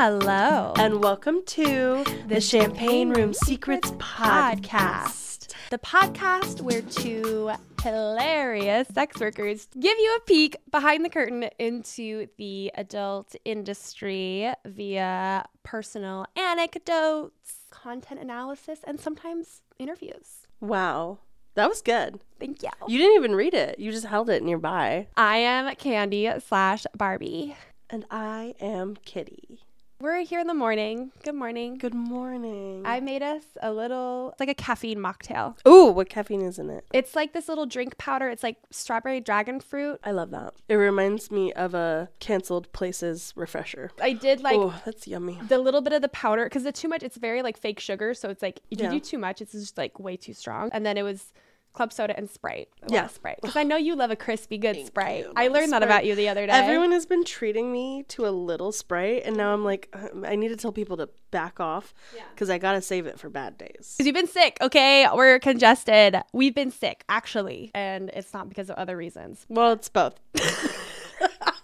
Hello. And welcome to the, Champagne Room Secrets Podcast. The podcast where two hilarious sex workers give you a peek behind the curtain into the adult industry via personal anecdotes, content analysis, and sometimes interviews. Wow. That was good. Thank you. You didn't even read it. You just held it nearby. I am Candi slash Barbie. And I am Kitty. We're here in the morning. Good morning. Good morning. I made us a little, it's like a caffeine mocktail. Ooh, what caffeine is in it? It's like this little drink powder. It's like strawberry dragon fruit. I love that. It reminds me of a canceled places refresher. I did like oh, that's yummy. the little bit of the powder because the too much, it's very like fake sugar. So it's like if Yeah. you do too much, it's just like way too strong. And then it was club soda and Sprite. Yeah. Sprite. Because I know you love a crispy, good Sprite. you. I learned that about you the other day. Everyone has been treating me to a little Sprite, and now I'm like, uh, I need to tell people to back off because I gotta save it for bad days. Because you've been sick, okay? We're congested. We've been sick, actually. And it's not because of other reasons. Well, it's both.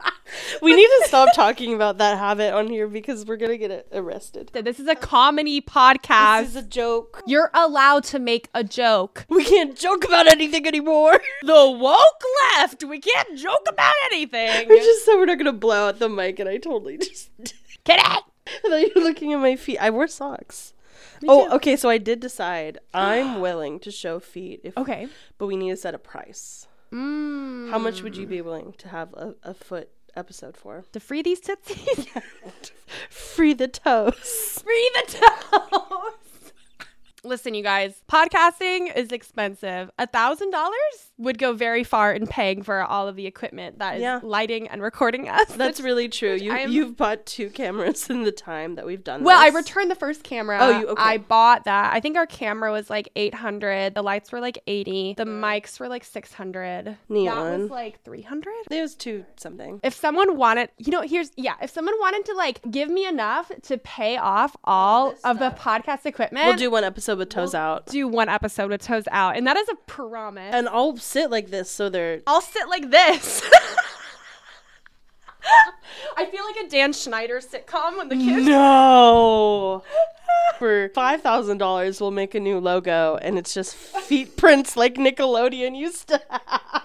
we need to stop talking about that habit on here because we're gonna get arrested. This is a comedy podcast. This is a joke. You're allowed to make a joke. We can't joke about anything anymore. The woke left. We can't joke about anything. we just said we're not gonna blow out the mic, and I totally just. Kidding. I thought you were looking at my feet. I wore socks. oh, okay. So I did decide I'm willing to show feet if. Okay. But we need to set a price. Mm. How much would you be willing to have a, a foot episode for? To free these tootsies? Free the toes. free the toes. Listen, you guys, podcasting is expensive. A thousand dollars would go very far in paying for all of the equipment that is Yeah. lighting and recording us. That's really true. You you've bought two cameras in the time that we've done. well, I returned the first camera. Oh, you- okay. I bought that. I think our camera was like 800. The lights were like 80. The mm. mics were like 600. That Neon. was like 300. It was two something. if someone wanted you know here's yeah if someone wanted to like give me enough to pay off all of the podcast equipment We'll do one episode with toes out, do one episode with toes out and that is a promise and I'll sit like this so they're. i'll sit like this i feel like a dan schneider sitcom when the kids No. For five thousand dollars, we'll make a new logo, and it's just feet prints like Nickelodeon used to. have.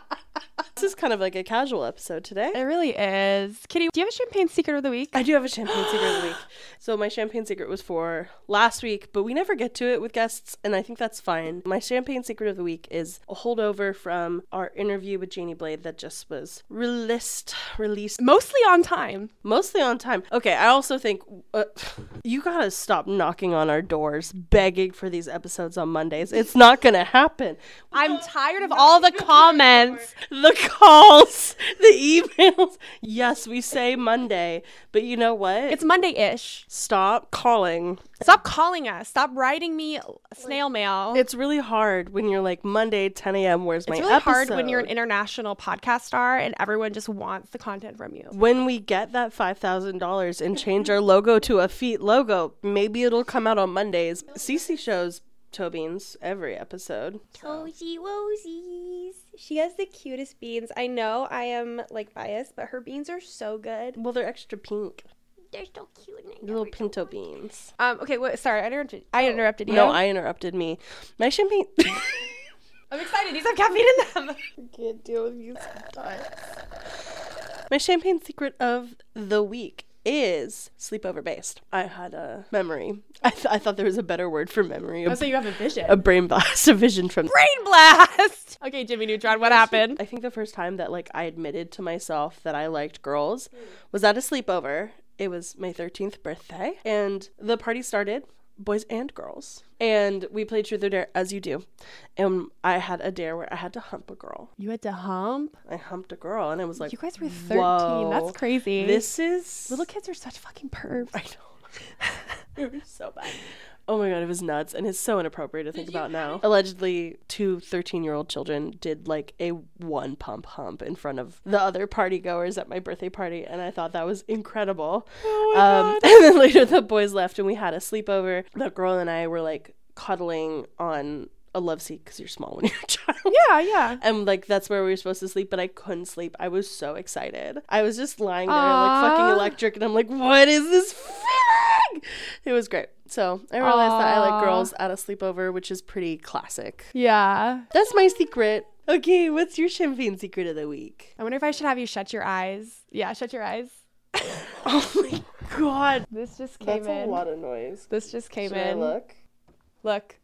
This is kind of like a casual episode today. it really is kitty do you have a champagne secret of the week I do have a champagne secret of the week. So my champagne secret was for last week, but we never get to it with guests, and I think that's fine. My champagne secret of the week is a holdover from our interview with Janie Blade that just was released, released mostly on time mostly on time. Okay, I also think uh, you gotta stop knocking on our doors, begging for these episodes on Mondays. It's not gonna happen. i'm tired of all the comments The calls, the emails. Yes, we say Monday, but you know what? it's monday-ish stop calling. stop calling us stop writing me snail mail It's really hard when you're like Monday 10 a.m. Where's my It's really hard when you're an international podcast star and everyone just wants the content from you. when we get that $5,000 and change our logo to a feet logo, maybe it'll come out on Mondays. Cece shows toe beans every episode. Toesy Wosies. She has the cutest beans. I know I am like biased, but her beans are so good. Well, they're extra pink. They're so cute. and I Little never pinto why. beans. Um. Okay. Wait. Sorry. I interrupted. I interrupted you. No, I interrupted me. My champagne. I'm excited. These have caffeine in them. can't deal with you sometimes. My champagne secret of the week is sleepover based. I had a memory. I, th- I thought there was a better word for memory. Oh, so you have a vision. a brain blast, a vision from. brain blast. Okay, Jimmy Neutron. What happened? I think the first time that like I admitted to myself that I liked girls was at a sleepover. It was my 13th birthday, and the party started boys and girls. And we played truth or dare as you do. And I had a dare where I had to hump a girl. You had to hump. I humped a girl and I was like, You guys were 13. Whoa, That's crazy. This is little kids are such fucking pervs. I know. it was so bad. Oh my god, it was nuts and it's so inappropriate to think about now. Allegedly, two 13 year old children did like a one pump hump in front of the other party goers at my birthday party, and I thought that was incredible. Oh my um, and then later, the boys left and we had a sleepover. The girl and I were like cuddling on a love seat because you're small when you're a child. Yeah, yeah. And like that's where we were supposed to sleep, but I couldn't sleep. I was so excited. I was just lying there like fucking electric, and I'm like, what is this feeling? it was great. So I realized that I like girls at a sleepover, which is pretty classic. Yeah. That's my secret. Okay, what's your champagne secret of the week? I wonder if I should have you shut your eyes. Yeah, shut your eyes. Oh my god. This just came in. That's a lot of noise. This just came Should I in. look? Look.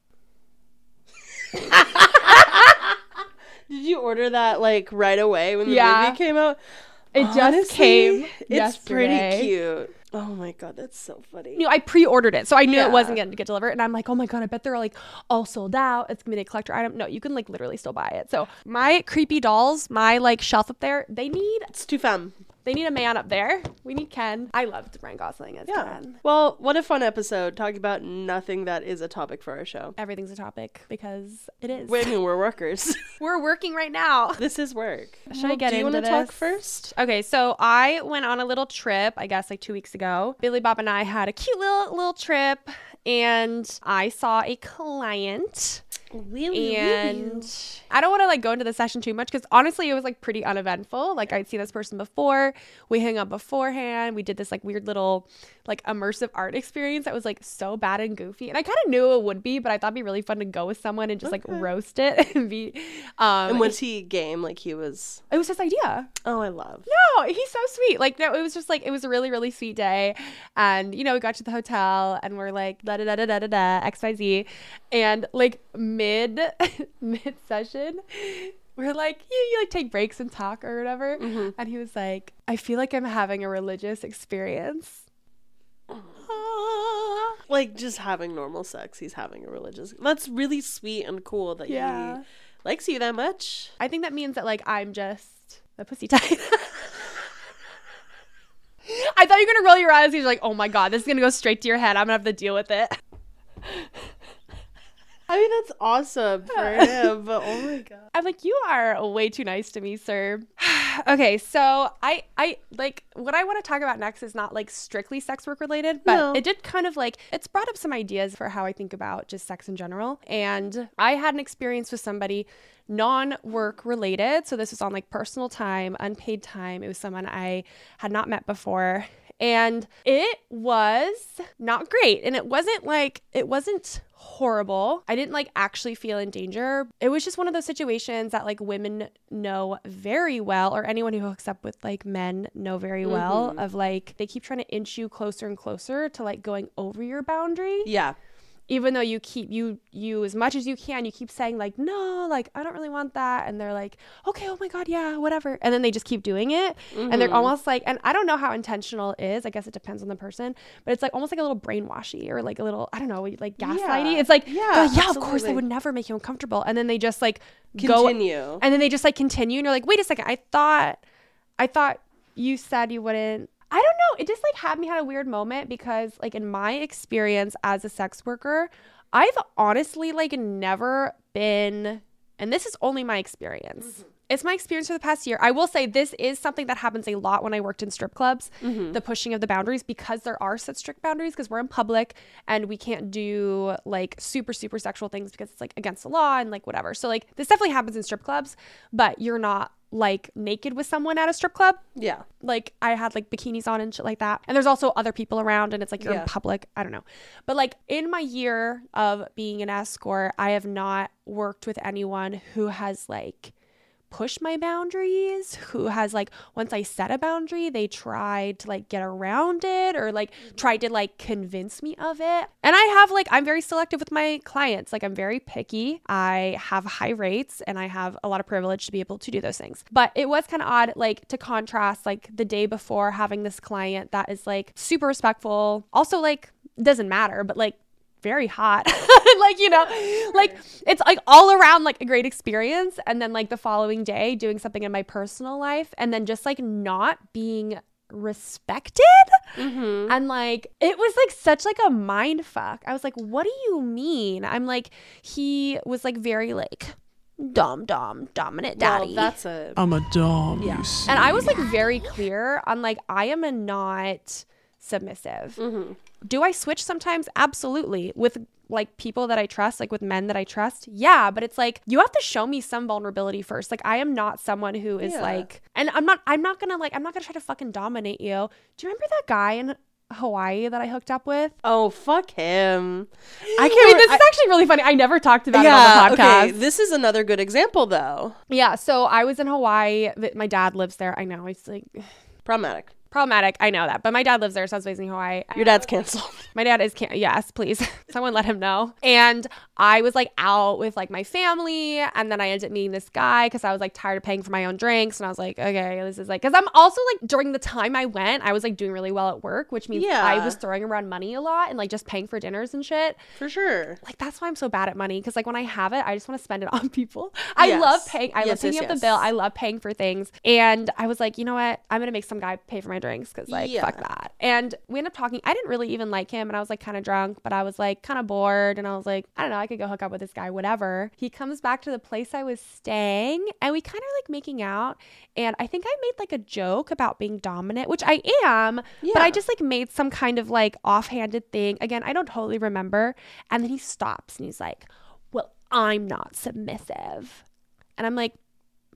Did you order that like right away when the Yeah. movie came out? It just came. It's yesterday. pretty cute. Oh my god, that's so funny. You know, I pre-ordered it, so I knew Yeah. it wasn't going to get delivered. And I'm like, oh my god, I bet they're like all sold out. It's gonna be a collector item. No, you can like literally still buy it. So my creepy dolls, my like shelf up there, they need It's too fun. They need a man up there. We need Ken. I loved Ryan Gosling as Yeah. Ken. Well, what a fun episode talking about nothing that is a topic for our show. Everything's a topic because it is. Wait, I mean, we're workers. We're working right now. this is work. Should I get in? do you wanna talk first? Okay, so I went on a little trip, I guess like two weeks ago. Billy Bob and I had a cute little little trip, and I saw a client. And I don't want to like go into the session too much because honestly, it was like pretty uneventful. Like I'd seen this person before. We hung out beforehand. We did this like weird little like immersive art experience that was like so bad and goofy. And I kind of knew it would be, but I thought it'd be really fun to go with someone and just like roast it and be. Um, and was he game? Like he was. it was his idea. Oh, I love. No, he's so sweet. Like, no, it was just like it was a really, really sweet day. And you know, we got to the hotel and we're like da da da da da da da X Y Z, and like mid mid session. We're like, you, you like take breaks and talk or whatever. And he was like, I feel like I'm having a religious experience. Like just having normal sex. He's having a religious. That's really sweet and cool that Yeah. he likes you that much. I think that means that like I'm just a pussy type. I thought you were gonna roll your eyes. You're like, oh my god, this is gonna go straight to your head. I'm gonna have to deal with it. I mean, that's awesome for him. But oh my god. I'm like, you are way too nice to me, sir. okay, so I I like what I want to talk about next is not like strictly sex work related, but No. it did kind of like it's brought up some ideas for how I think about just sex in general. And I had an experience with somebody non-work related. So this was on like personal time, unpaid time. It was someone I had not met before. And it was not great. And it wasn't like, it wasn't horrible. I didn't like actually feel in danger. It was just one of those situations that like women know very well, or anyone who hooks up with like men know very well mm-hmm. of like, they keep trying to inch you closer and closer to like going over your boundary Yeah. Even though you keep you you as much as you can you keep saying like no like i don't really want that and they're like okay oh my god yeah whatever and then they just keep doing it and they're mm-hmm. almost like and i don't know how intentional it is i guess it depends on the person but it's like almost like a little brainwashy or like a little i don't know like gaslighty Yeah. it's like Yeah, like, yeah of course they would never make you uncomfortable and then they just like go Continue. and then they just like continue and you're like wait a second i thought i thought you said you wouldn't i don't know. It just like had me had a weird moment because like in my experience as a sex worker i've honestly like never been and this is only my experience mm-hmm. It's my experience for the past year. I will say this is something that happens a lot when I worked in strip clubs, mm-hmm. the pushing of the boundaries because there are such strict boundaries because we're in public and we can't do like super super sexual things because it's like against the law and like whatever. So like this definitely happens in strip clubs, but you're not like naked with someone at a strip club. Yeah. Like I had like bikinis on and shit like that. And there's also other people around and it's like you're Yeah. in public. I don't know. But like in my year of being an escort, I have not worked with anyone who has like pushed my boundaries, who has like once I set a boundary, they tried to like get around it or like mm-hmm. tried to like convince me of it. And I have like I'm very selective with my clients. Like I'm very picky. I have high rates and I have a lot of privilege to be able to do those things. But it was kind of odd like to contrast like the day before having this client that is like super respectful. Also like doesn't matter, but like very hot. like, you know, like it's like all around like a great experience. And then like the following day doing something in my personal life and then just like not being respected. Mm-hmm. And like it was like such like a mind fuck. I was like, what do you mean? I'm like, he was like very like dom dom dominant daddy. Well, that's a. I'm a dom, Yeah. you see. And I was like very clear on like I am a not submissive. Mm-hmm. Do I switch sometimes? Absolutely. With like people that I trust, like with men that I trust. Yeah, but it's like you have to show me some vulnerability first. Like I am not someone who is Yeah. like and I'm not I'm not going to like I'm not going to try to fucking dominate you. Do you remember that guy in Hawaii that I hooked up with. Oh, fuck him. I can't. this I- is actually really funny. I never talked about yeah, it on the podcast. okay. This is another good example, though. Yeah, so I was in Hawaii. My dad lives there. I know it's like Problematic. Problematic. I know that, but my dad lives there, so I was visiting Hawaii. Your dad's canceled. My dad is can yes, please. Someone let him know. And I was like out with like my family, and then I ended up meeting this guy because I was like tired of paying for my own drinks, and I was like, okay, this is like because I'm also like during the time I went, I was like doing really well at work, which means Yeah. I was throwing around money a lot and like just paying for dinners and shit. For sure. Like that's why I'm so bad at money because like when I have it, I just want to spend it on people. I Yes. love paying. I love Yes, picking yes, up the bill. I love paying for things, and I was like, you know what? I'm gonna make some guy pay for my drinks because like Yeah. fuck that. And we ended up talking. I didn't really even like him, and I was like kind of drunk, but I was like kind of bored, and I was like, I don't know, I could go hook up with this guy, whatever. He comes back to the place I was staying, and we kind of like making out, and I think I made like a joke about being dominant, which I am, but I just like made some kind of like offhanded thing. Again, I don't totally remember. And then he stops and he's like, Well, I'm not submissive. And I'm like,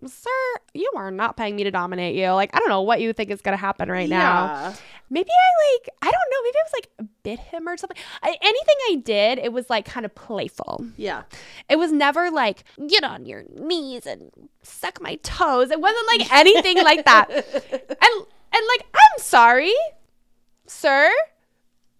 Sir, you are not paying me to dominate you. Like, I don't know what you think is going to happen right now. Maybe I like, I don't know. Maybe I was like bit him or something. I, anything I did, it was like kind of playful. Yeah. It was never like, get on your knees and suck my toes. It wasn't like anything like that. And and like, I'm sorry, sir.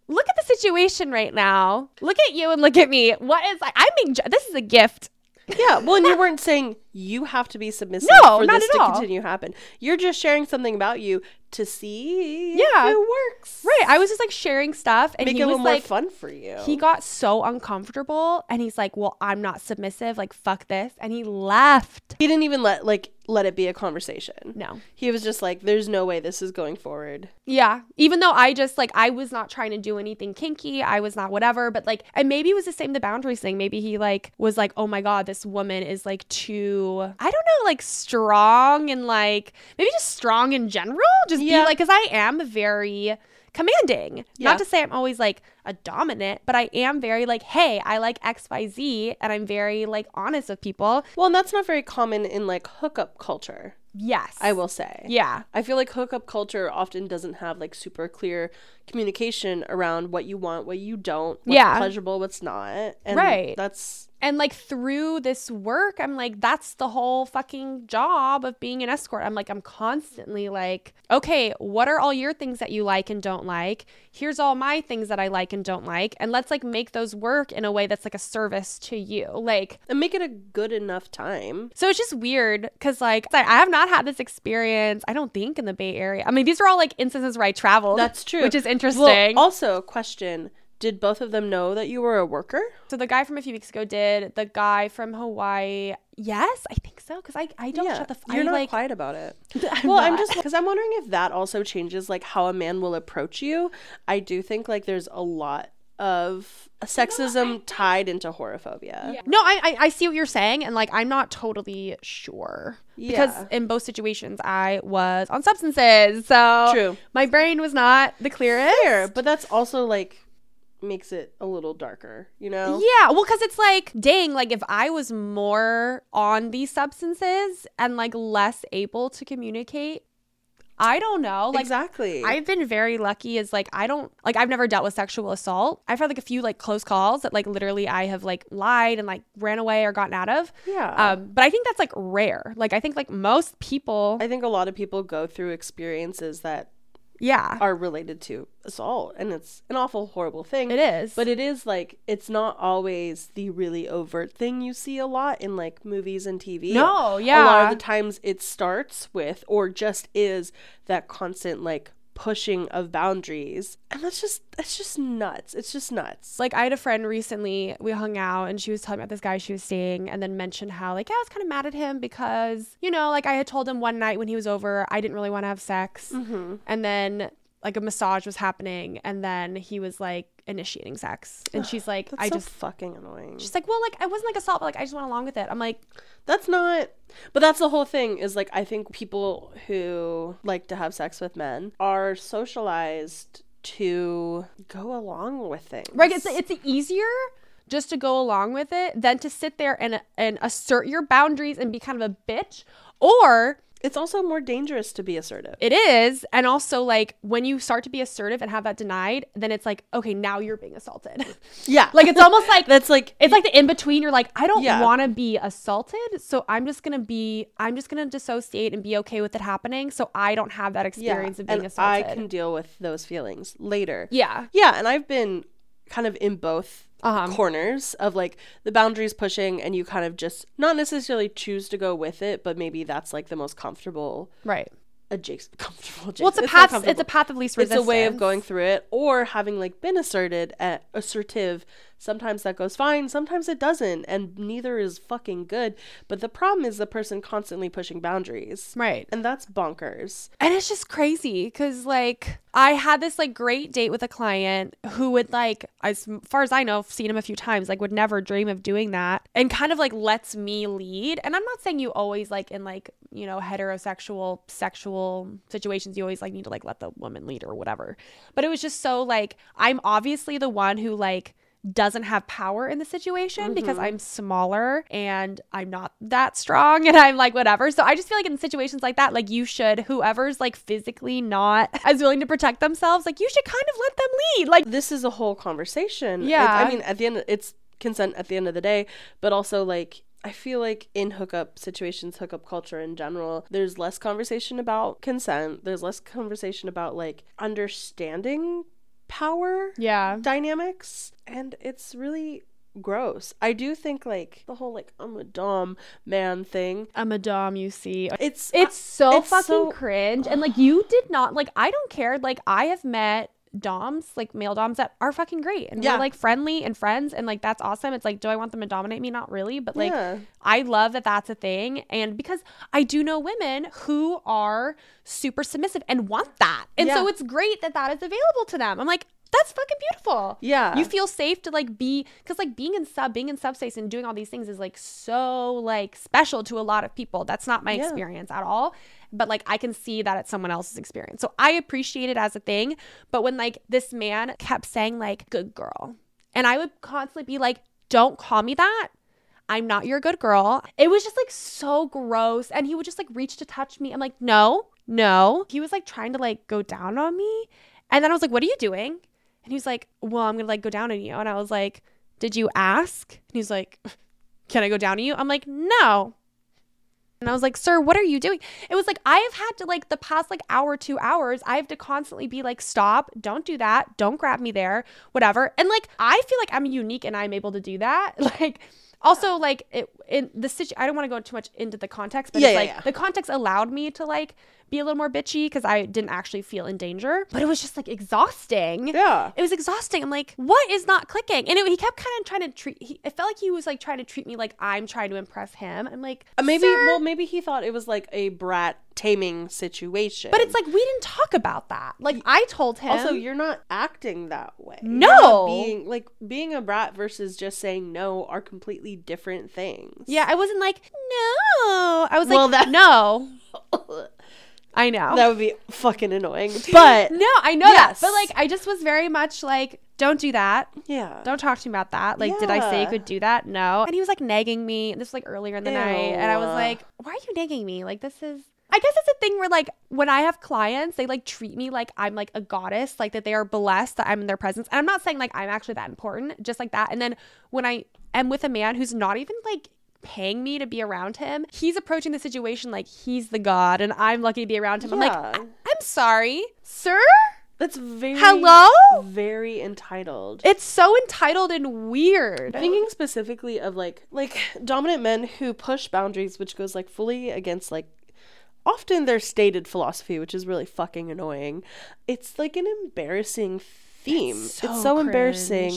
Look at the situation right now. Look at you and look at me. What is like? I'm being. This is a gift. Yeah. Well, and you weren't saying you have to be submissive No, for not this to all. continue to happen. You're just sharing something about you to see Yeah. if it works. Right. I was just like sharing stuff, and Make he it a was little more like, fun for you. he got so uncomfortable, and he's like, "Well, I'm not submissive. Like, fuck this," and he left. He didn't even let like let it be a conversation. No. He was just like, "There's no way this is going forward." Yeah. Even though I just like I was not trying to do anything kinky. I was not whatever. But like and maybe it was the same the boundaries thing. Maybe he like was like, oh my God, this woman is like too I don't know, like strong and like maybe just strong in general. Just Yeah. be like because I am very commanding. Yeah. Not to say I'm always like a dominant, but I am very like, hey, I like XYZ and I'm very like honest with people. Well, and that's not very common in like hookup culture. Yes. I will say. Yeah. I feel like hookup culture often doesn't have like super clear communication around what you want, what you don't, what's Yeah. pleasurable, what's not. And Right. That's And like through this work, I'm like, that's the whole fucking job of being an escort. I'm like, I'm constantly like, okay, what are all your things that you like and don't like? Here's all my things that I like and don't like. And let's like make those work in a way that's like a service to you. Like, and make it a good enough time. so it's just weird because like I have not had this experience, I don't think, in the Bay Area. I mean, these are all like instances where I traveled. That's true. Which is interesting. Well, also, question: Did both of them know that you were a worker? So the guy from a few weeks ago did. The guy from Hawaii, yes, I think so. Because I, I don't shut the. F- You're I, not like, quiet about it. I'm well, I'm just because I'm wondering if that also changes like how a man will approach you. I do think like there's a lot of sexism tied into whorephobia. Yeah. No, I, I I see what you're saying, and like I'm not totally sure yeah. because in both situations I was on substances, so True. my brain was not the clearest. Fair, but that's also like makes it a little darker, you know? Yeah, well, because it's like, dang, like if I was more on these substances and like less able to communicate, I don't know. Like, exactly. I've been very lucky as like I don't like I've never dealt with sexual assault. I've had like a few like close calls that like literally I have like lied and like ran away or gotten out of. yeah. Um, but I think that's like rare. Like I think like most people, I think a lot of people go through experiences that yeah, are related to assault and it's an awful horrible thing. it is. But it is like it's not always the really overt thing you see a lot in like movies and TV. No, yeah. A lot of the times it starts with or just is that constant like pushing of boundaries. And that's just that's just nuts. It's just nuts. like I had a friend recently, we hung out and she was telling me about this guy she was seeing and then mentioned how like yeah, I was kind of mad at him because, you know, like I had told him one night when he was over I didn't really want to have sex. mm-hmm. And then like a massage was happening and then he was like initiating sex. And she's like, I so just fucking annoying. She's like, well, like I wasn't like assault, but like I just went along with it. I'm like, That's not. But that's the whole thing is like I think people who like to have sex with men are socialized to go along with things. right? It's it's easier just to go along with it than to sit there and and assert your boundaries and be kind of a bitch, or It's also more dangerous to be assertive. It is. And also, like, when you start to be assertive and have that denied, then it's like, okay, now you're being assaulted. Yeah. like, it's almost like That's like it's like the in between. You're like, I don't Yeah. want to be assaulted, so I'm just gonna be, I'm just gonna dissociate and be okay with it happening, so I don't have that experience of being and assaulted. I can deal with those feelings later. yeah, Yeah, and I've been kind of in both Uh-huh. corners of like the boundaries pushing and you kind of just not necessarily choose to go with it, but maybe that's like the most comfortable right. adjacent comfortable adjacent. Well, it's a path. It's comfortable. a path of least it's resistance. a way of going through it or having like been asserted at assertive sometimes that goes fine sometimes it doesn't and neither is fucking good but the problem is the person constantly pushing boundaries Right. and that's bonkers And it's just crazy because, like, I had this like great date with a client who would like, as far as I know, I've seen him a few times, like, would never dream of doing that, and kind of like lets me lead. And I'm not saying you always like in like you know heterosexual sexual situations, you always like need to like let the woman lead or whatever. But it was just so like I'm obviously the one who like doesn't have power in the situation because mm-hmm. I'm smaller and I'm not that strong and I'm like whatever. So I just feel like in situations like that, like you should whoever's like physically not as willing to protect themselves, like you should kind of let them lead. Like this is a whole conversation Yeah. i mean at the end it's consent at the end of the day but also like I feel like in hookup situations, hookup culture in general, there's less conversation about consent. There's less conversation about like understanding power yeah. dynamics and it's really gross i do think like the whole like i'm a dom man thing I'm A dom, you see. it's It's uh, so It's fucking so- cringe. And like you did not like I don't care. Like I have met doms, like male doms that are fucking great and Yeah. we're like friendly and friends and like that's awesome. It's like, do I want them to dominate me? Not really, but like Yeah. I love that that's a thing. And because I do know women who are super submissive and want that. And so it's great that that is available to them. I'm like, that's fucking beautiful. Yeah. You feel safe to like be, because like being in sub, being in subspace and doing all these things is like so like special to a lot of people. That's not my Yeah. experience at all. But like I can see that it's someone else's experience. So I appreciate it as a thing. But when like this man kept saying like, good girl. And I would constantly be like, don't call me that. I'm not your good girl. It was just like so gross. And he would just like reach to touch me. I'm like, no, no. He was like trying to like go down on me. And then I was like, what are you doing? And he was like, well, I'm going to like go down on you. And I was like, did you ask? And he's like, can I go down on you? I'm like, no. And I was like, sir, what are you doing? It was like, I have had to, like, the past like hour, two hours, I have to constantly be like, stop, don't do that, don't grab me there, whatever. And like, I feel like I'm unique and I'm able to do that. Like, also, like, it, in the situation, I don't want to go too much into the context, but Yeah, it's yeah, like yeah. the context allowed me to like be a little more bitchy because I didn't actually feel in danger, but it was just like exhausting. Yeah. It was exhausting. I'm like, what is not clicking? And it, he kept kind of trying to treat. He, it felt like he was like trying to treat me like I'm trying to impress him. I'm like, Uh, maybe "Sir?" well maybe he thought it was like a brat taming situation but it's like we didn't talk about that. Like I told him. also you're not acting that way No. being like being a brat versus just saying no are completely different things yeah, I wasn't like no. I was Well, like that- no. I know. that would be fucking annoying but no, I know that. But like, I just was very much like, don't do that. yeah Don't talk to me about that. Like, did I say you could do that? No. And he was like nagging me. This was like earlier in the night. And I was like, why are you nagging me? Like, this is. I guess it's a thing where, like, when I have clients, they like treat me like I'm like a goddess, like that they are blessed that I'm in their presence. And I'm not saying like I'm actually that important, just like that. And then when I am with a man who's not even like paying me to be around him, he's approaching the situation like he's the god and I'm lucky to be around him. I'm like, I- I'm sorry, sir? that's very Hello? very entitled It's so entitled and weird. thinking specifically of like like dominant men who push boundaries which goes like fully against like often their stated philosophy which is really fucking annoying it's like an embarrassing theme it's so, so embarrassing.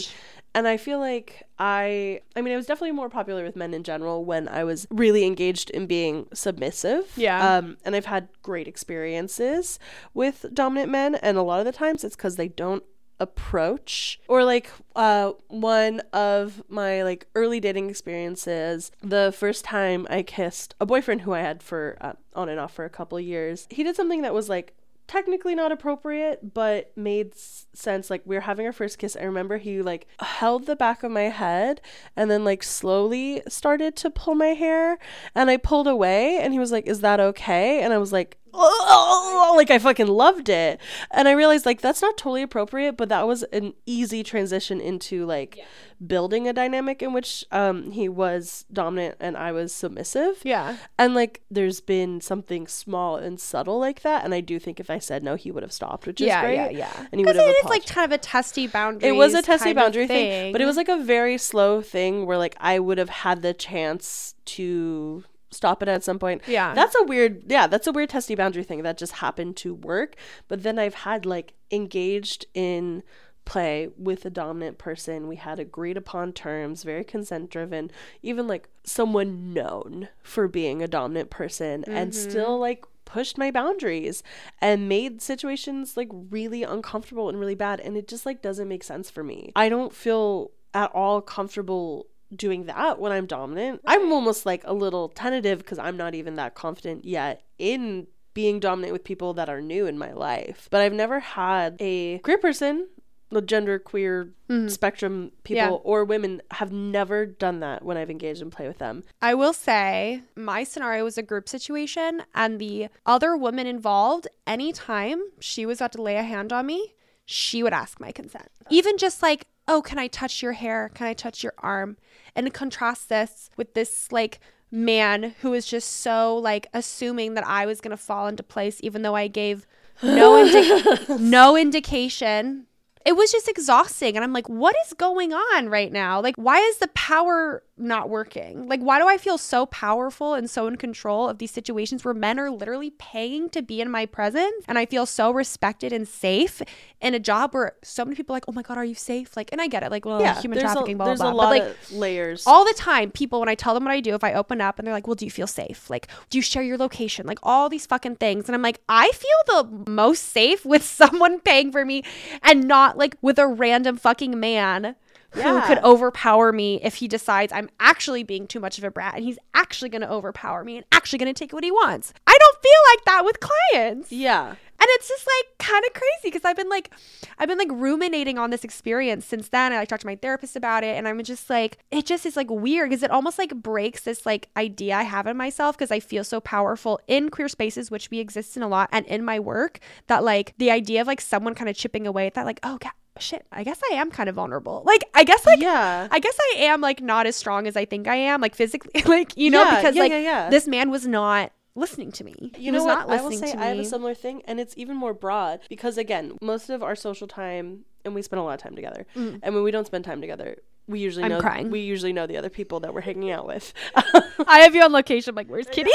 And i feel like i i mean I was definitely more popular with men in general when i was really engaged in being submissive Yeah. um and i've had great experiences with dominant men and a lot of the times it's because they don't approach or like uh one of my like early dating experiences the first time i kissed a boyfriend who i had for uh, on and off for a couple years he did something that was like technically not appropriate, but made sense. Like we were having our first kiss. I remember he like held the back of my head and then like slowly started to pull my hair, and I pulled away, and he was like, "Is that okay?" And I was like. Oh, like I fucking loved it. And I realized like that's not totally appropriate, but that was an easy transition into like building a dynamic in which um he was dominant and I was submissive. Yeah. And like there's been something small and subtle like that. And I do think if I said no, he would have stopped, which is yeah, great. yeah, yeah. And he would have it is like kind of a testy boundary. It was a testy boundary thing, but it was like a very slow thing where like I would have had the chance to stop it at some point. Yeah. That's a weird yeah, that's a weird testy boundary thing that just happened to work. But then I've had like engaged in play with a dominant person. We had agreed upon terms, very consent driven, even like someone known for being a dominant person and mm-hmm. still like pushed my boundaries and made situations like really uncomfortable and really bad and it just like doesn't make sense for me. I don't feel at all comfortable doing that when I'm dominant. I'm almost like a little tentative because I'm not even that confident yet in being dominant with people that are new in my life. But I've never had a queer person, the gender queer mm-hmm. spectrum people Yeah. or women have never done that when I've engaged in play with them. I will say my scenario was a group situation, and the other woman involved, anytime she was about to lay a hand on me, she would ask my consent. Even just like, oh, can I touch your hair? Can I touch your arm? And contrast this with this like man who was just so like assuming that I was gonna fall into place, even though I gave no indi- no indication it was just exhausting. And i'm like what is going on right now? Like why is the power not working. Like why do i feel so powerful and so in control of these situations where men are literally paying to be in my presence? And i feel so respected and safe in a job where so many people are like oh my god are you safe? Like and i get it like well yeah, human trafficking a, blah blah a blah. lot but like of layers. all the time people when i tell them what i do if i open up and they're like well do you feel safe? Like do you share your location? Like all these fucking things. And i'm like i feel the most safe with someone paying for me and not like with a random fucking man who Yeah. could overpower me if he decides i'm actually being too much of a brat and he's actually going to overpower me and actually going to take what he wants i don't feel like that with clients yeah. and it's just like kind of crazy because I've been like, I've been like ruminating on this experience since then. And I talked to my therapist about it. And I'm just like, it just is like weird because it almost like breaks this like idea I have in myself because I feel so powerful in queer spaces, which we exist in a lot, and in my work that like the idea of like someone kind of chipping away at that, like, oh, God, shit, I guess I am kind of vulnerable. Like, I guess like, yeah. I guess I am like not as strong as I think I am, like physically, like, you know, Yeah, because yeah, like yeah, this man was not listening to me. he You know was what? not I will say I have a similar thing, and it's even more broad because again, most of our social time, and we spend a lot of time together. And when we don't spend time together, we usually Mm. I'm know crying. we usually know the other people that we're hanging out with. I have you on location. I'm like, where's Kitty?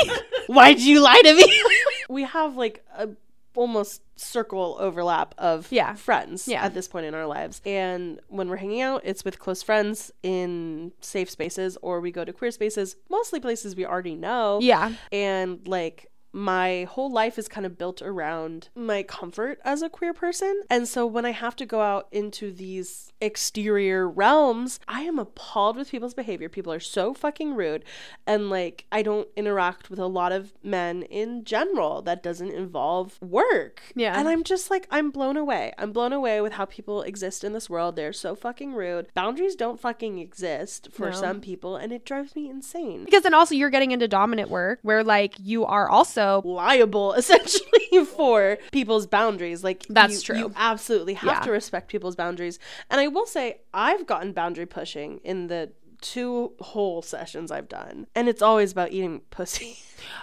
Why'd you lie to me? we have like a almost circle overlap of Yeah. friends Yeah. at this point in our lives. And when we're hanging out, it's with close friends in safe spaces or we go to queer spaces, mostly places we already know. yeah. and like my whole life is kind of built around my comfort as a queer person. And so when I have to go out into these exterior realms, I am appalled with people's behavior. People are so fucking rude. And like, I don't interact with a lot of men in general that doesn't involve work. Yeah. And I'm just like, I'm blown away. I'm blown away with how people exist in this world. They're so fucking rude. Boundaries don't fucking exist for No. some people, and it drives me insane Because then also you're getting into dominant work where like you are also liable essentially for people's boundaries. Like That's you, true. You absolutely have Yeah. to respect people's boundaries. And I will say I've gotten boundary pushing in the two whole sessions I've done. And it's always about eating pussy.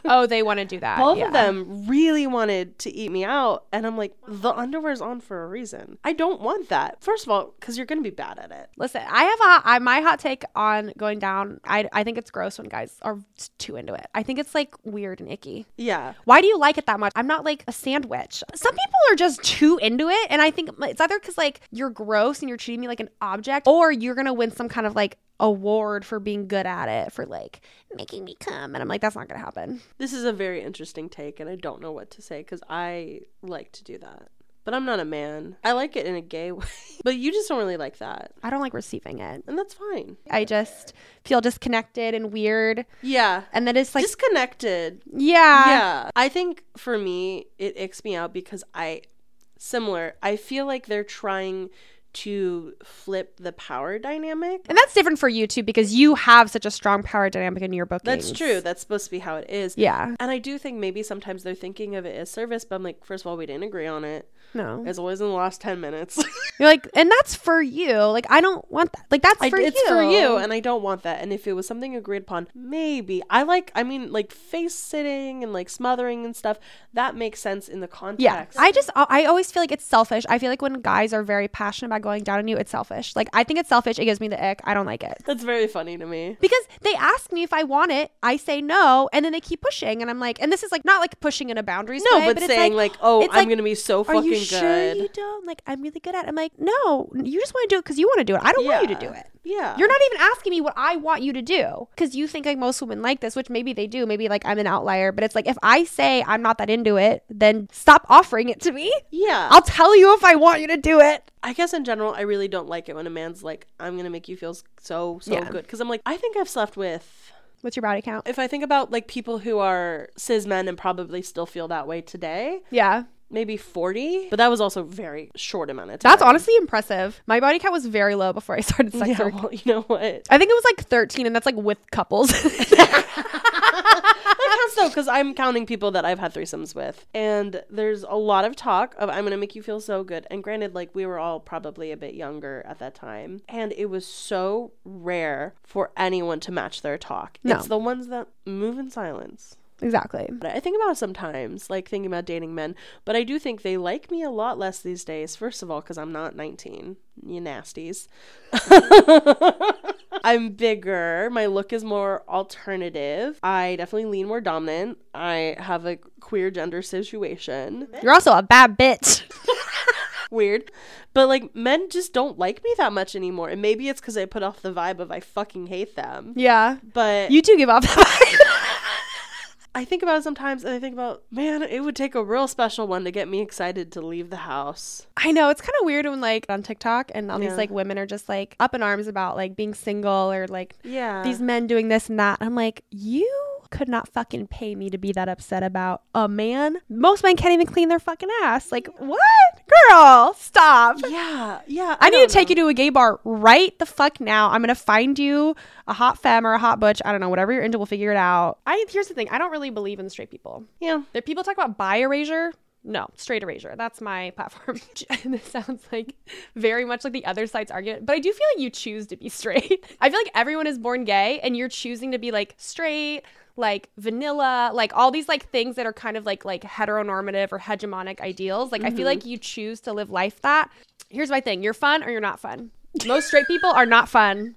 oh they want to do that. Both yeah. of them really wanted to eat me out and I'm like the underwear's on for a reason. I don't want that. First of all, cuz you're going to be bad at it. Listen, I have a hot, I, my hot take on going down. I I think it's gross when guys are too into it. I think it's like weird and icky. Yeah. Why do you like it that much? I'm not like a sandwich. Some people are just too into it, and I think it's either because like you're gross and you're treating me like an object, or you're gonna win some kind of like award for being good at it for like making me come, and I'm like that's not gonna happen. This is a very interesting take and I don't know what to say cuz I like to do that. but I'm not a man. I like it in a gay way, but you just don't really like that, I don't like receiving it. and that's fine. I just feel disconnected and weird. Yeah. And then it's like, Disconnected. yeah. yeah. I think for me, it icks me out because I, similar, I feel like they're trying to flip the power dynamic. And that's different for you too because you have such a strong power dynamic in your book. That's true. That's supposed to be how it is. Yeah. And I do think maybe sometimes they're thinking of it as service, but I'm like, first of all, we didn't agree on it. No. As always in the last 10 minutes. You're like, and that's for you. Like, I don't want that. Like, that's I, for it's you. It's for you, and I don't want that. And if it was something agreed upon, maybe. I like, I mean, like face sitting and like smothering and stuff, that makes sense in the context. Yeah. I just, I always feel like it's selfish. I feel like when guys are very passionate about going down on you, it's selfish. Like, I think it's selfish. It gives me the ick. I don't like it. That's very funny to me. Because they ask me if I want it, I say no, and then they keep pushing, and I'm like, and this is like not like pushing in a boundaries No, way, but, it's saying like, like, oh, it's I'm like, gonna be so fucking sure good. you don't? Like, I'm really good at. it. I'm like, no, you just want to do it because you want to do it. I don't want you to do it. Yeah. You're not even asking me what I want you to do because you think like most women like this, which maybe they do. Maybe like I'm an outlier, but it's like if I say I'm not that into it, then stop offering it to me. Yeah. I'll tell you if I want you to do it. I guess in general, I really don't like it when a man's like, I'm gonna make you feel so, so Yeah. good. Because I'm like, I think I've slept with. What's your body count? If I think about like people who are cis men and probably still feel that way today, Yeah. Maybe 40. But that was also very short amount of time. That's honestly impressive. My body count was very low before I started sex Yeah, work. well, you know what? I think it was like 13, and that's like with couples. that counts though, because I'm counting people that I've had threesomes with. And there's a lot of talk of I'm gonna make you feel so good. And granted, like we were all probably a bit younger at that time. And it was so rare for anyone to match their talk. No. It's the ones that move in silence. Exactly. But I think about it sometimes, like thinking about dating men, but I do think they like me a lot less these days. First of all, because I'm not 19, you nasties. I'm bigger. My look is more alternative. I definitely lean more dominant. I have a queer gender situation. You're also a bad bitch. Weird. But like, men just don't like me that much anymore. And maybe it's because I put off the vibe of I fucking hate them. yeah. But You do give off that vibe. I think about it sometimes and I think about, man, it would take a real special one to get me excited to leave the house. I know it's kind of weird when like on TikTok and all Yeah. these like women are just like up in arms about like being single or like Yeah. these men doing this and that. I'm like, you could not fucking pay me to be that upset about a man. Most men can't even clean their fucking ass. Like, what? Girl, stop. yeah. Yeah. I, need to take you to a gay bar right the fuck now. I'm gonna find you a hot femme or a hot butch. I don't know, whatever you're into, we'll figure it out. I here's the thing, I don't really believe in straight people. Yeah. There people talk about bi erasure. No, straight erasure. That's my platform. and this sounds like very much like the other side's argument. But I do feel like you choose to be straight. I feel like everyone is born gay and you're choosing to be like straight, like vanilla, like all these like things that are kind of like like heteronormative or hegemonic ideals. Like I feel mm-hmm. like you choose to live life that. Here's my thing. You're fun or you're not fun. Most straight people are not fun.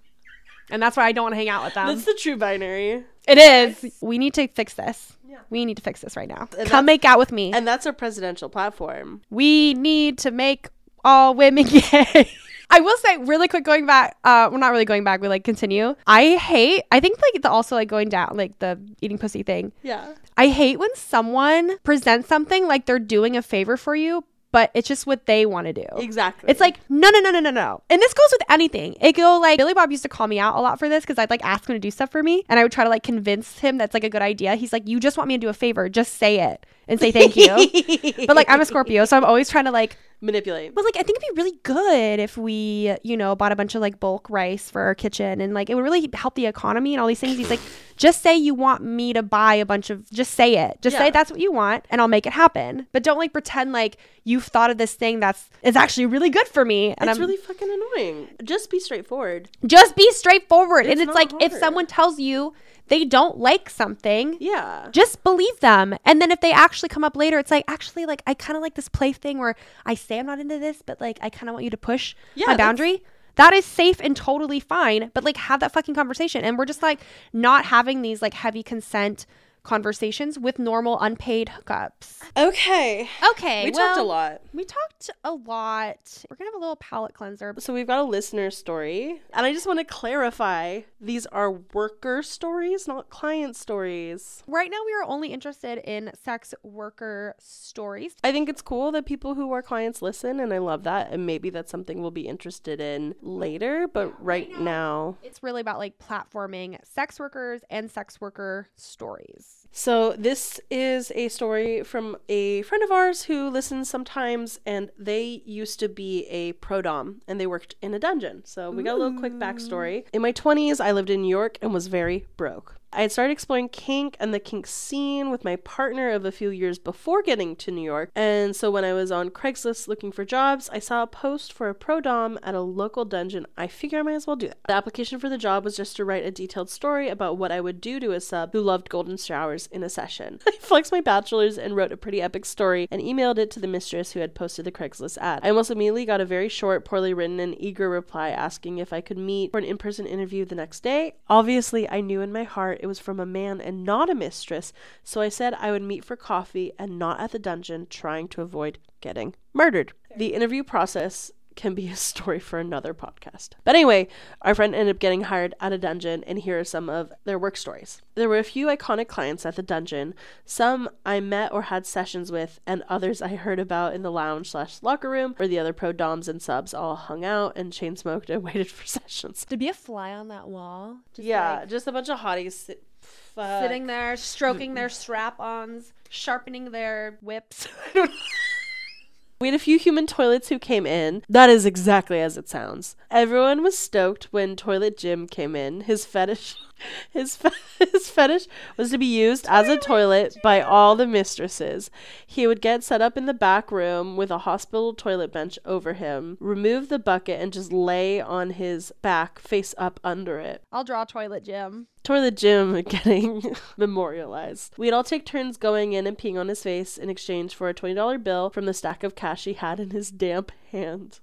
And that's why I don't want to hang out with them. That's the true binary. It is. We need to fix this. Yeah. We need to fix this right now. And Come make out with me. And that's our presidential platform. we need to make all women gay. I will say really quick going back uh well not really going back we like continue. I hate I think like the also like going down like the eating pussy thing. Yeah. I hate when someone presents something like they're doing a favor for you but it's just what they want to do. Exactly. It's like no, no, no, no, no, no. And this goes with anything. It go like Billy Bob used to call me out a lot for this because I'd like ask him to do stuff for me, and I would try to like convince him that's like a good idea. He's like, "You just want me to do a favor. Just say it and say thank you." but like I'm a Scorpio, so I'm always trying to like. Manipulate. But like I think it'd be really good if we, you know, bought a bunch of like bulk rice for our kitchen, and like it would really help the economy and all these things. He's like, just say you want me to buy a bunch of. Just say it. Just Yeah. say that's what you want, and I'll make it happen. But don't like pretend like you've thought of this thing that's is actually really good for me. And it's I'm really fucking annoying. Just be straightforward. just be straightforward. and It's it's not like if someone tells you they don't like something, Yeah. just believe them. And then if they actually come up later, it's like, actually, like, I kind of like this play thing where I say I'm not into this, but like, I kind of want you to push Yeah, my boundary. That is safe and totally fine. But like, have that fucking conversation. And we're just like not having these like heavy consent conversations with normal unpaid hookups. Okay. Okay, We well, talked a lot. We talked a lot. We're gonna have a little palate cleanser. So we've got a listener story, and I just want to clarify these are worker stories, not client stories. Right now, we are only interested in sex worker stories. I think it's cool that people who are clients listen, and I love that. And maybe that's something we'll be interested in later, but right now. It's really about like platforming sex workers and sex worker stories. So, this is a story from a friend of ours who listens sometimes, and they used to be a pro dom and they worked in a dungeon. So, we got a little quick backstory. In my 20s, I lived in New York and was very broke. I had started exploring kink and the kink scene with my partner of a few years before getting to New York. And so when I was on Craigslist looking for jobs, I saw a post for a pro dom at a local dungeon. I figured I might as well do that. The application for the job was just to write a detailed story about what I would do to a sub who loved golden showers in a session. I flexed my bachelor's and wrote a pretty epic story and emailed it to the mistress who had posted the Craigslist ad. I almost immediately got a very short, poorly written, and eager reply asking if I could meet for an in person interview the next day. Obviously, I knew in my heart it was from a man and not a mistress, so I said I would meet for coffee and not at the dungeon, trying to avoid getting murdered. The interview process can be a story for another podcast. But anyway, our friend ended up getting hired at a dungeon, and here are some of their work stories. There were a few iconic clients at the dungeon, some I met or had sessions with, and others I heard about in the lounge slash locker room where the other pro doms and subs all hung out and chain smoked and waited for sessions. To be a fly on that wall. Just yeah, like just a bunch of hotties sit- sitting there, stroking their strap ons, sharpening their whips. We had a few human toilets who came in. That is exactly as it sounds. Everyone was stoked when Toilet Jim came in. His fetish his, fe- his fetish was to be used as a toilet by all the mistresses. He would get set up in the back room with a hospital toilet bench over him, remove the bucket and just lay on his back face up under it. I'll draw toilet Jim. Toilet Jim getting memorialized. We'd all take turns going in and peeing on his face in exchange for a $20 bill from the stack of cash he had in his damp hand.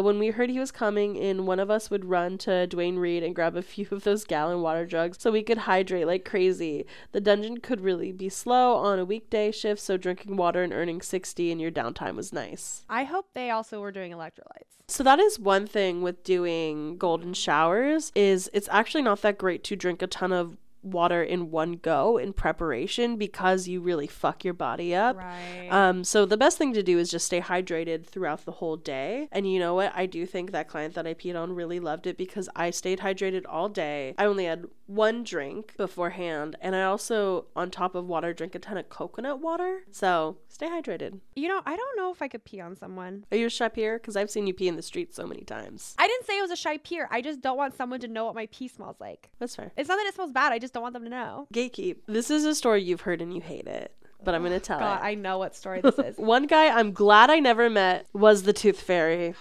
When we heard he was coming in, one of us would run to Duane Reade and grab a few of those gallon water jugs so we could hydrate like crazy. The dungeon could really be slow on a weekday shift, so drinking water and earning 60 in your downtime was nice. I hope they also were doing electrolytes. So that is one thing with doing golden showers is it's actually not that great to drink a ton of water in one go in preparation because you really fuck your body up. Right. Um, so the best thing to do is just stay hydrated throughout the whole day. And you know what? I do think that client that I peed on really loved it because I stayed hydrated all day. I only had one drink beforehand, and I also, on top of water, drink a ton of coconut water. So stay hydrated. you know, I don't know if I could pee on someone. Are you a chef here? Because I've seen you pee in the street so many times. I didn't say it was a shy peer. I just don't want someone to know what my pee smells like. That's fair. It's not that it smells bad. I just don't want them to know. Gatekeep. This is a story you've heard and you hate it, but I'm gonna tell God, it. I know what story this is. One guy I'm glad I never met was the Tooth Fairy.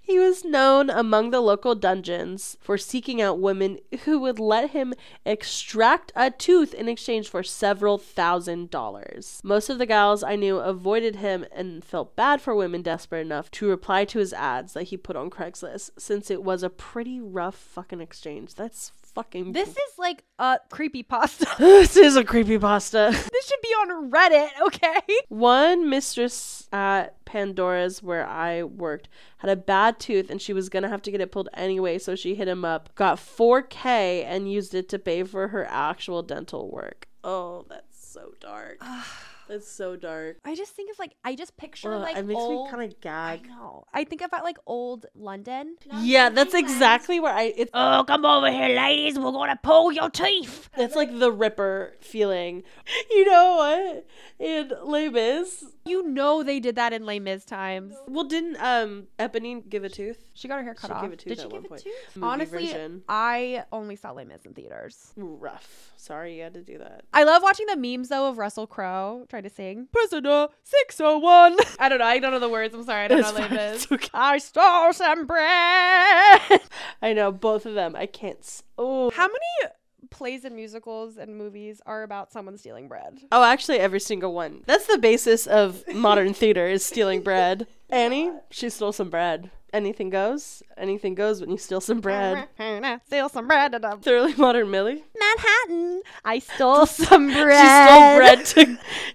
He was known among the local dungeons for seeking out women who would let him extract a tooth in exchange for several thousand dollars. Most of the gals I knew avoided him and felt bad for women desperate enough to reply to his ads that he put on Craigslist, since it was a pretty rough fucking exchange. That's fucking. This is like a creepy pasta. this is a creepy pasta. this should be on Reddit, okay? One mistress at Pandora's where I worked had a bad tooth and she was gonna have to get it pulled anyway, so she hit him up, got 4K, and used it to pay for her actual dental work. Oh, that's so dark. Ah, that's so dark. I just think of like I just picture Ugh, like it makes old. me kind of gag. I gag. know. I think about like old London. Yeah, that's exactly where I. It's Oh, come over here, ladies. We're gonna pull your teeth. it's like the Ripper feeling. You know what? In Les Mis, You know they did that in Les Mis times. well, didn't um Eponine give a tooth? She got her hair cut She off. gave a tooth did she at give one a point. tooth? Movie Honestly, version. I only saw Les Mis in theaters. Rough. Sorry you had to do that. I love watching the memes though of Russell Crowe trying to sing Prisoner 601. I don't know. I don't know the words. I'm sorry. I don't It's know Les fine, Mis. okay. I stole some bread. I know both of them. I can't. S- oh, How many plays and musicals and movies are about someone stealing bread. Oh, actually, every single one. That's the basis of modern theater is stealing bread. Annie, she stole some bread. Anything goes. Anything goes when you steal some bread. Steal some bread at a um, Thoroughly modern Millie. Manhattan. I stole some bread. She stole bread to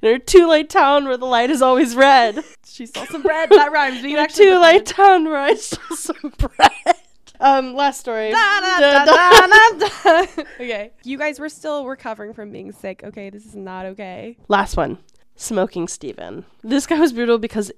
in her too late town where the light is always red. She stole some bread. That rhymes. We In too late town where I stole some bread. Um, last story. Da, da, Da, okay. You guys were still recovering from being sick. Okay, this is not okay. Last one. Smoking Steven. This guy was brutal because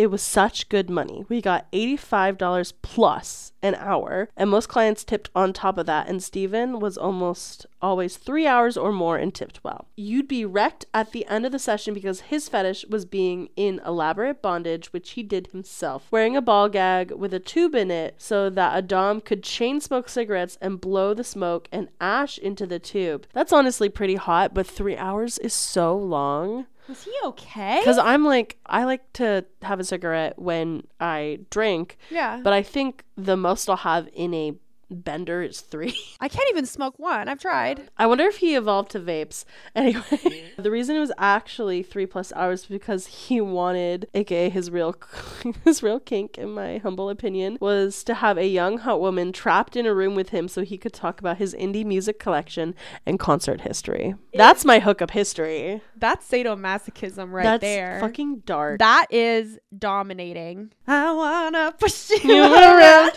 it was such good money. We got $85 plus an hour, and most clients tipped on top of that, and Steven was almost always three hours or more and tipped well. You'd be wrecked at the end of the session because his fetish was being in elaborate bondage, which he did himself, wearing a ball gag with a tube in it so that a Dom could chain smoke cigarettes and blow the smoke and ash into the tube. That's honestly pretty hot, but three hours is so long. Was he okay? Because I'm like, I like to have a cigarette when I drink, yeah. but I think the most I'll have in a bender is three. I can't even smoke one. I've tried. I wonder if he evolved to vapes. Anyway, the reason it was actually three plus hours because he wanted, aka his real, his real kink, in my humble opinion, was to have a young hot woman trapped in a room with him so he could talk about his indie music collection and concert history. That's my hookup history. That's sadomasochism right That's there. fucking dark. That is dominating. I wanna push you, You around.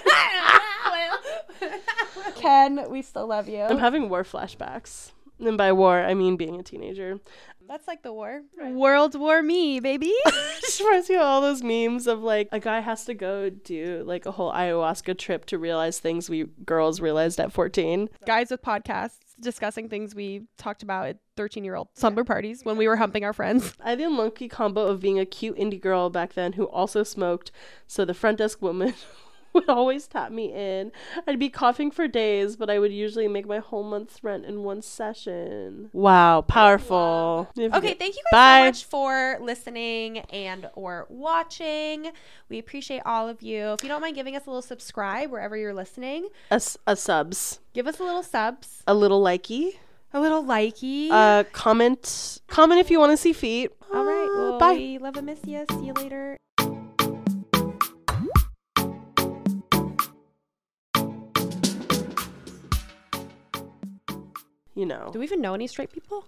Ken, we still love you. I'm having war flashbacks. And by war, I mean being a teenager. That's like the war. World War Me, baby. just reminds me of all those memes of like a guy has to go do like a whole ayahuasca trip to realize things we girls realized at 14. Guys with podcasts discussing things we talked about at 13 year old slumber parties when we were humping our friends. I had the unlucky combo of being a cute indie girl back then who also smoked, so the front desk woman would always tap me in. I'd be coughing for days, but I would usually make my whole month's rent in one session. Wow, powerful. Okay, thank you guys Bye. so much for listening and or watching. We appreciate all of you. If you don't mind giving us a little subscribe wherever you're listening, a subs, give us a little subs, a little likey, a little likey. uh, comment, comment if you want to see feet. all right. Uh, Well, bye. we love and miss you. See you later. You know. Do we even know any straight people?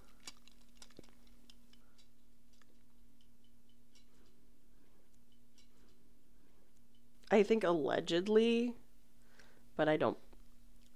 I think allegedly, but I don't